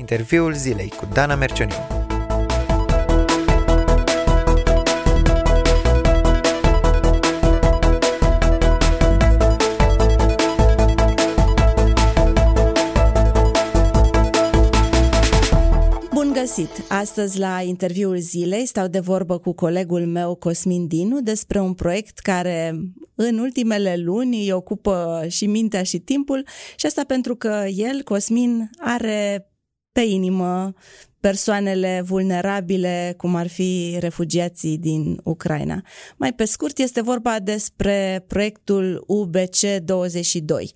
Interviul zilei cu Dana Mercioniu. găsit! Astăzi la interviul zilei stau de vorbă cu colegul meu Cosmin Dinu despre un proiect care în ultimele luni îi ocupă și mintea și timpul și asta pentru că el, Cosmin, are pe inimă persoanele vulnerabile, cum ar fi refugiații din Ucraina. Mai pe scurt, este vorba despre proiectul UBC 22.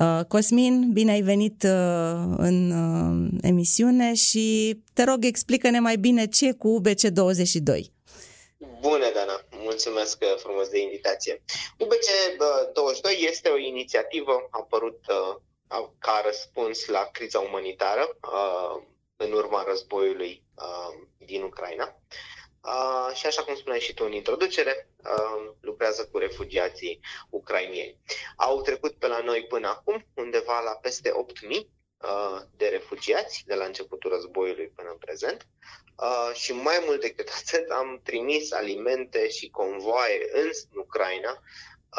Uh, Cosmin, bine ai venit uh, în uh, emisiune și te rog, explică-ne mai bine ce e cu UBC22. Bună, Dana! Mulțumesc frumos de invitație. UBC22 este o inițiativă apărut ca răspuns la criza umanitară în urma războiului din Ucraina. Uh, și așa cum spuneai și tu în introducere, uh, lucrează cu refugiații ucrainieni. Au trecut pe la noi până acum undeva la peste 8.000 uh, de refugiați de la începutul războiului până în prezent uh, și mai mult decât atât am trimis alimente și convoaie în Ucraina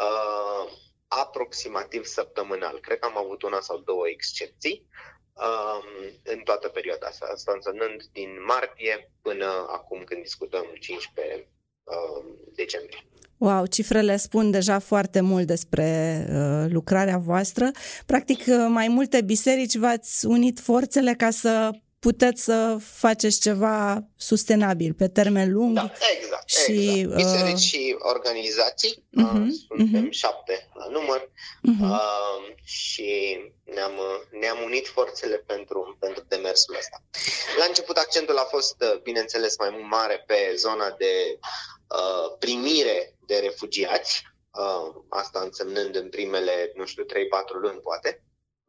uh, aproximativ săptămânal. Cred că am avut una sau două excepții um, în toată perioada asta, asta însemnând din martie până acum când discutăm 15 um, decembrie. Wow, cifrele spun deja foarte mult despre uh, lucrarea voastră. Practic, uh, mai multe biserici v-ați unit forțele ca să puteți să faceți ceva sustenabil pe termen lung. Da, exact. Și, exact. Biserici uh... și organizații, uh-huh, suntem uh-huh. șapte la număr uh-huh. uh, și ne-am, ne-am unit forțele pentru, pentru demersul ăsta. La început accentul a fost, uh, bineînțeles, mai mare pe zona de uh, primire de refugiați, uh, asta însemnând în primele, nu știu, 3-4 luni poate.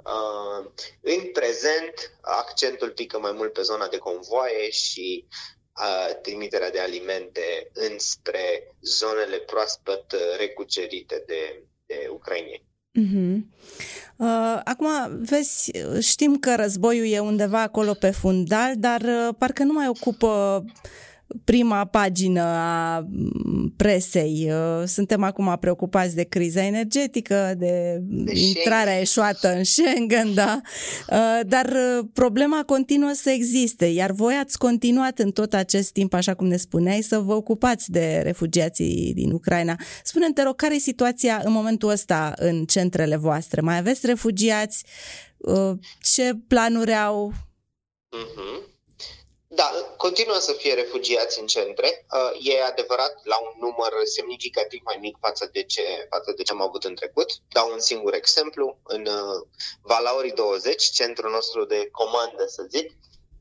Uh, în prezent, accentul pică mai mult pe zona de convoaie și uh, trimiterea de alimente înspre zonele proaspăt recucerite de, de ucrainieni. Uh-huh. Uh, acum, vezi, știm că războiul e undeva acolo pe fundal, dar uh, parcă nu mai ocupă prima pagină a presei. Uh, suntem acum preocupați de criza energetică, de, de intrarea eșuată în Schengen, da? Uh, dar uh, problema continuă să existe, iar voi ați continuat în tot acest timp, așa cum ne spuneai, să vă ocupați de refugiații din Ucraina. Spune-mi, te rog, care e situația în momentul ăsta în centrele voastre? Mai aveți refugiați? Ce planuri au? Uh-huh. Da, continuă să fie refugiați în centre. Uh, e adevărat la un număr semnificativ mai mic față de ce, față de ce am avut în trecut. Dau un singur exemplu. În uh, Valauri 20, centrul nostru de comandă, să zic,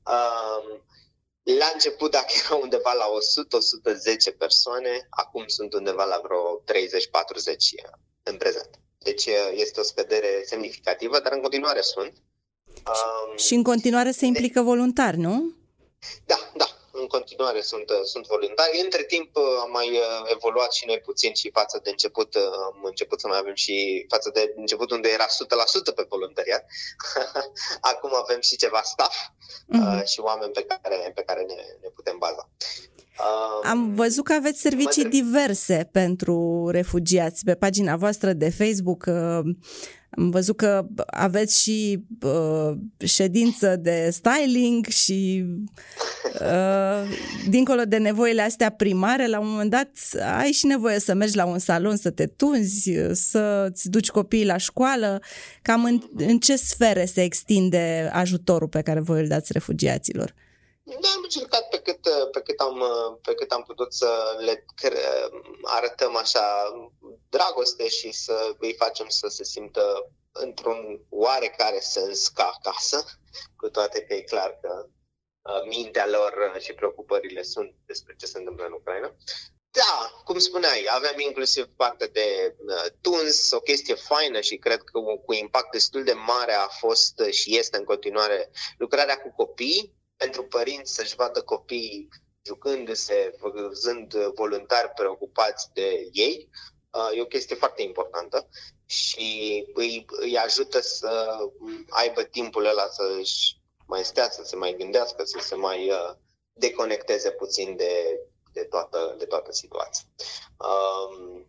uh, la început, dacă era undeva la 100-110 persoane, acum sunt undeva la vreo 30-40 în prezent. Deci este o scădere semnificativă, dar în continuare sunt. Um, și în continuare se implică voluntari, nu? Da, da, în continuare sunt, uh, sunt voluntari. Între timp uh, am mai uh, evoluat și noi puțin și față de început, am început să mai avem și față de început unde era 100% pe voluntariat. Acum avem și ceva staff uh-huh. și oameni pe care, pe care ne, ne putem baza. Am văzut că aveți servicii diverse pentru refugiați pe pagina voastră de Facebook. Am văzut că aveți și uh, ședință de styling și uh, dincolo de nevoile astea primare, la un moment dat ai și nevoie să mergi la un salon să te tunzi, să-ți duci copiii la școală. Cam în, în ce sfere se extinde ajutorul pe care voi îl dați refugiaților? Da, am încercat pe cât, pe cât, am, pe cât am putut să le arătăm așa dragoste și să îi facem să se simtă într-un oarecare sens ca acasă, cu toate că e clar că uh, mintea lor și preocupările sunt despre ce se întâmplă în Ucraina. Da, cum spuneai, aveam inclusiv parte de uh, tuns, o chestie faină și cred că cu impact destul de mare a fost și este în continuare lucrarea cu copii, pentru părinți să-și vadă copiii jucându-se, văzând voluntari preocupați de ei, uh, e o chestie foarte importantă și îi, îi ajută să aibă timpul ăla să-și mai stea, să se mai gândească, să se mai uh, deconecteze puțin de, de, toată, de toată situația. Um,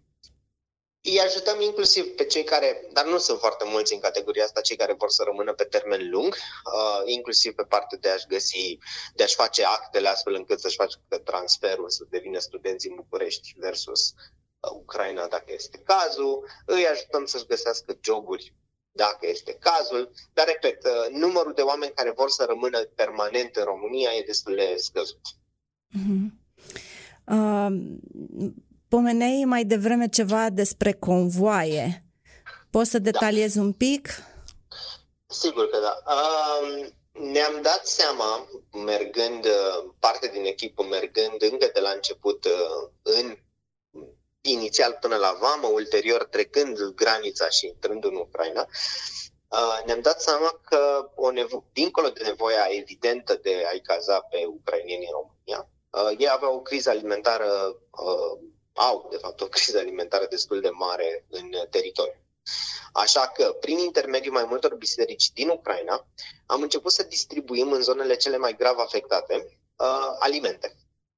îi ajutăm inclusiv pe cei care, dar nu sunt foarte mulți în categoria asta, cei care vor să rămână pe termen lung, uh, inclusiv pe partea de a-și găsi, de a-și face actele astfel încât să-și facă transferul, să devină studenți în București versus uh, Ucraina, dacă este cazul. Îi ajutăm să-și găsească joburi dacă este cazul, dar, repet, uh, numărul de oameni care vor să rămână permanent în România e destul de scăzut. Mm-hmm. Uh, Pomeneai mai devreme ceva despre convoaie. Poți să da. detaliezi da. un pic? Sigur că da. Uh, ne-am dat seama, mergând, uh, parte din echipă, mergând încă de la început uh, în inițial până la Vamă, ulterior trecând granița și intrând în Ucraina, uh, ne-am dat seama că, o nevo- dincolo de nevoia evidentă de a-i caza pe ucrainieni în România, ei aveau o criză alimentară au, de fapt, o criză alimentară destul de mare în teritoriu. Așa că, prin intermediul mai multor biserici din Ucraina, am început să distribuim în zonele cele mai grav afectate uh, alimente.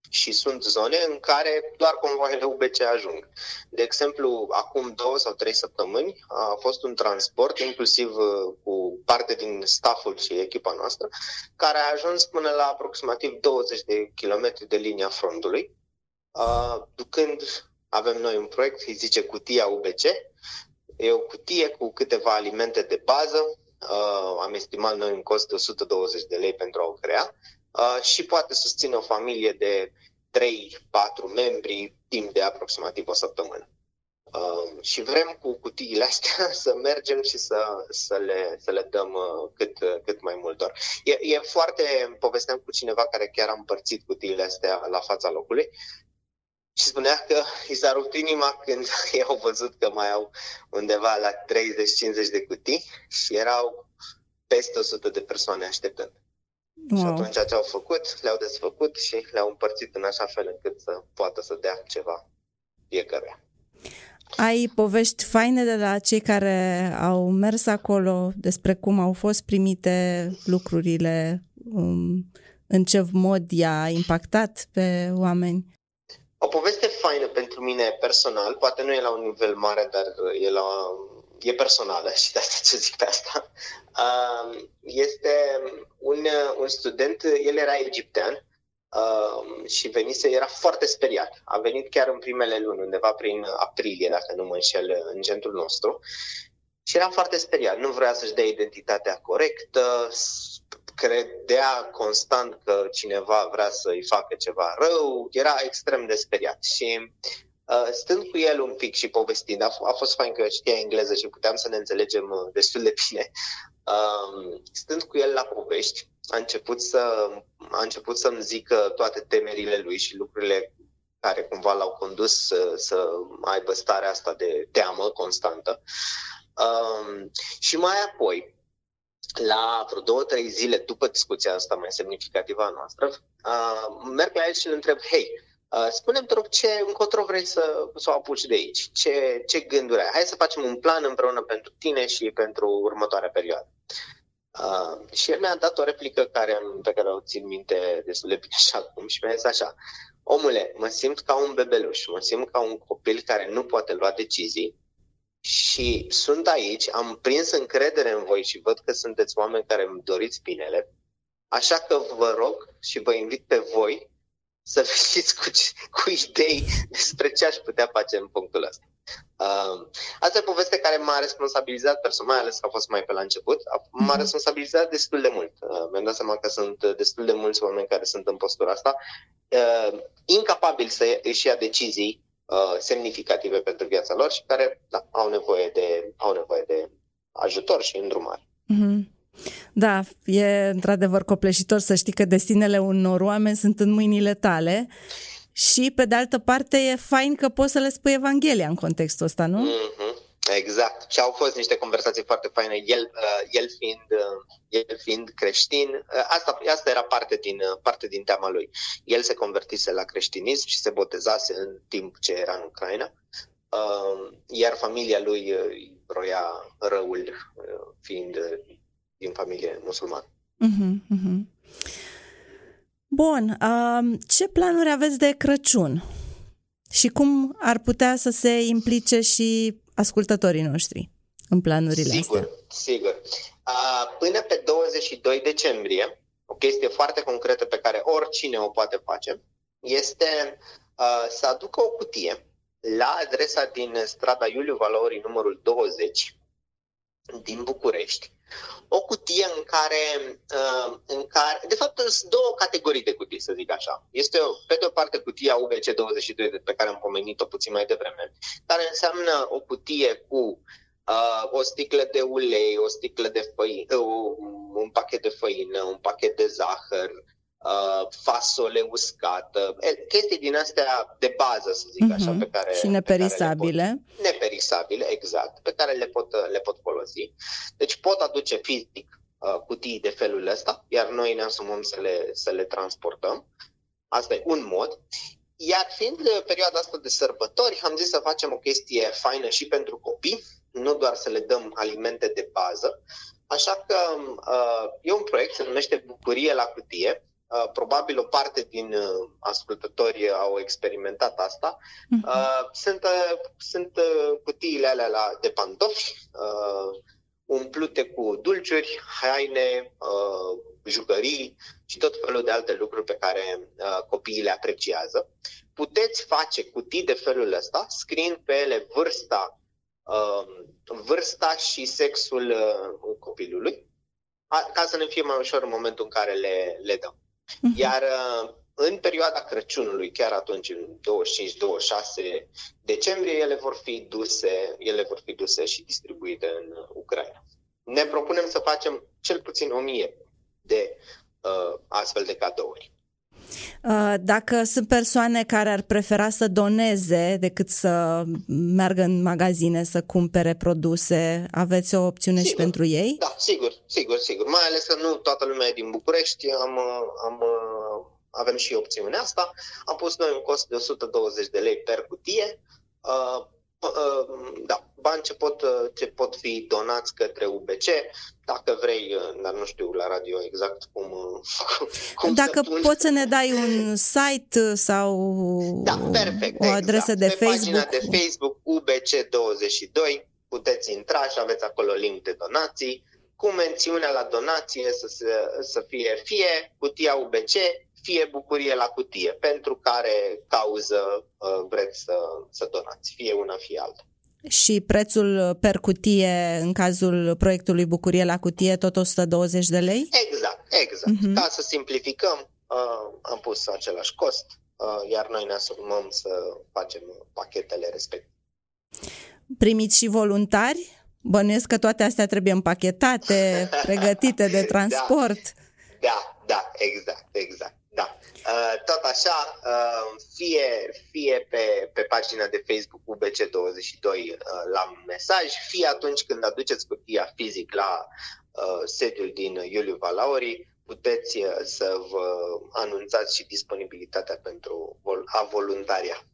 Și sunt zone în care doar convoaiele UBC ajung. De exemplu, acum două sau trei săptămâni a fost un transport, inclusiv uh, cu parte din stafful și echipa noastră, care a ajuns până la aproximativ 20 de kilometri de linia frontului, Uh, ducând, avem noi un proiect, îi zice cutia UBC. E o cutie cu câteva alimente de bază. Uh, am estimat noi un cost de 120 de lei pentru a o crea uh, și poate susține o familie de 3-4 membri timp de aproximativ o săptămână. Uh, și vrem cu cutiile astea să mergem și să, să, le, să le dăm uh, cât, uh, cât mai multor. E, e foarte, povesteam cu cineva care chiar a împărțit cutiile astea la fața locului și spunea că i s-a rupt inima când ei au văzut că mai au undeva la 30-50 de cutii și erau peste 100 de persoane așteptând. Wow. Și atunci ce au făcut, le-au desfăcut și le-au împărțit în așa fel încât să poată să dea ceva fiecăruia. Ai povești faine de la cei care au mers acolo despre cum au fost primite lucrurile, um, în ce mod i-a impactat pe oameni? O poveste faină pentru mine personal, poate nu e la un nivel mare, dar e, la, e personală și de asta ce zic pe asta, este un, un student, el era egiptean și venise, era foarte speriat. A venit chiar în primele luni, undeva prin aprilie, dacă nu mă înșel, în centrul nostru. Și era foarte speriat, nu vrea să-și dea identitatea corectă, credea constant că cineva vrea să-i facă ceva rău, era extrem de speriat și uh, stând cu el un pic și povestind, a, f- a fost fain că știa engleză și puteam să ne înțelegem uh, destul de bine, uh, stând cu el la povești, a început, să, a început să-mi zică toate temerile lui și lucrurile care cumva l-au condus să, să aibă starea asta de teamă constantă. Um, și mai apoi, la vreo două, trei zile după discuția asta mai semnificativă a noastră, uh, merg la el și îl întreb, hei, uh, spune-mi, te rog, ce încotro vrei să, să o apuci de aici? Ce, ce gânduri ai? Hai să facem un plan împreună pentru tine și pentru următoarea perioadă. Uh, și el mi-a dat o replică care, pe care o țin minte destul de bine așa acum și mi-a zis așa, omule, mă simt ca un bebeluș, mă simt ca un copil care nu poate lua decizii, și sunt aici, am prins încredere în voi și văd că sunteți oameni care îmi doriți binele, așa că vă rog și vă invit pe voi să veniți cu, cu idei despre ce aș putea face în punctul ăsta. Uh, asta e o poveste care m-a responsabilizat personal, mai ales că a fost mai pe la început, m-a mhm. responsabilizat destul de mult. Uh, mi-am dat seama că sunt destul de mulți oameni care sunt în postura asta, uh, incapabili să își ia decizii Uh, semnificative pentru viața lor și care da, au, nevoie de, au nevoie de ajutor și îndrumare. Mm-hmm. Da, e într-adevăr copleșitor să știi că destinele unor oameni sunt în mâinile tale și, pe de altă parte, e fain că poți să le spui Evanghelia în contextul ăsta, nu? Mm-hmm. Exact. Și au fost niște conversații foarte faine, el, uh, el, fiind, uh, el fiind creștin. Uh, asta, asta era parte din, parte din teama lui. El se convertise la creștinism și se botezase în timp ce era în Ucraina, iar familia lui roia răul fiind din familie musulmană. Uh-huh, uh-huh. Bun, uh, ce planuri aveți de Crăciun? Și cum ar putea să se implice și ascultătorii noștri în planurile sigur, astea? Sigur, uh, Până pe 22 decembrie, o chestie foarte concretă pe care oricine o poate face, este uh, să aducă o cutie la adresa din strada Iuliu Valorii numărul 20 din București, o cutie în care, uh, în care, de fapt, sunt două categorii de cutii, să zic așa. Este, pe de o parte, cutia UBC22, pe care am pomenit-o puțin mai devreme, care înseamnă o cutie cu uh, o sticlă de ulei, o sticlă de făină, uh, un pachet de făină, un pachet de zahăr, uh, fasole uscată, chestii din astea de bază, să zic uh-huh. așa, Mhm. pe care... Și neperisabile. Pe care le pot, neperisabile, exact, pe care le pot, le pot folosi. Deci pot aduce fizic uh, cutii de felul ăsta, iar noi ne asumăm să le, să le transportăm. Asta e un mod. Iar fiind uh, perioada asta de sărbători, am zis să facem o chestie faină și pentru copii, nu doar să le dăm alimente de bază. Așa că uh, e un proiect, se numește Bucurie la cutie. Uh, probabil o parte din uh, ascultători au experimentat asta. Mhm. Uh, sunt uh, sunt uh, cutiile alea la, de pantofi, uh, umplute cu dulciuri, haine, uh, jucării și tot felul de alte lucruri pe care uh, copiii le apreciază. Puteți face cutii de felul ăsta, scriind pe ele vârsta, uh, vârsta și sexul uh, copilului, a, ca să ne fie mai ușor în momentul în care le, le dăm. Mhm. Iar uh, în perioada Crăciunului, chiar atunci, în 25-26 decembrie, ele vor fi duse, ele vor fi duse și distribuite în Ucraina. Ne propunem să facem cel puțin 1000 de uh, astfel de cadouri. Uh, Dacă sunt persoane care ar prefera să doneze decât să meargă în magazine să cumpere produse, aveți o opțiune și Sigur. pentru ei? Da, sigur, sigur, sigur. Mai ales că nu toată lumea e din București, am, uh, am, uh, avem și opțiunea asta. Am pus noi un cost de 120 de lei per cutie. Uh, uh, da, bani ce pot, uh, ce pot fi donați către UBC, dacă vrei, uh, dar nu știu la radio exact cum, uh, cum Dacă să pun. poți să ne dai un site sau Da, perfect. o adresă exact. de Pe Facebook. pagina de Facebook UBC22 puteți intra și aveți acolo link de donații cu mențiunea la donație să, se, să fie fie cutia UBC, fie bucurie la cutie, pentru care cauză uh, vreți să, să donați, fie una, fie alta. Și prețul per cutie, în cazul proiectului Bucurie la cutie, tot 120 de lei? Exact, exact. Mhm. Ca să simplificăm, uh, am pus același cost, uh, iar noi ne asumăm să facem pachetele respective. Primiți și voluntari? Bănuiesc că toate astea trebuie împachetate, pregătite de transport. Da, da, exact, exact. Da. Uh, tot așa, uh, fie, fie pe, pe pagina de Facebook UBC22 uh, la mesaj, fie atunci când aduceți cutia fizic la uh, sediul din Iuliu Valauri, puteți uh, să vă anunțați și disponibilitatea pentru vol- a voluntaria.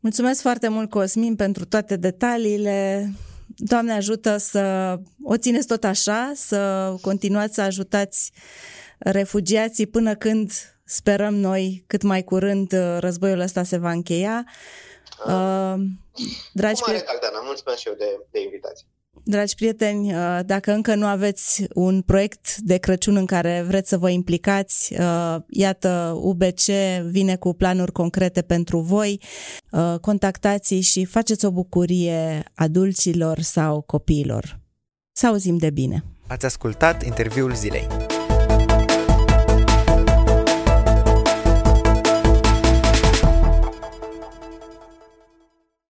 Mulțumesc foarte mult, Cosmin, pentru toate detaliile. Doamne ajută să o țineți tot așa, să continuați să ajutați refugiații până când sperăm noi cât mai curând războiul ăsta se va încheia. Uh, dragi, Cu mare prieteni, drag, Dana, mulțumesc și eu de, de invitație. dragi prieteni, uh, dacă încă nu aveți un proiect de Crăciun în care vreți să vă implicați, uh, iată, UBC vine cu planuri concrete pentru voi. Uh, Contactați și faceți o bucurie adulților sau copiilor. Să auzim de bine! Ați ascultat interviul zilei.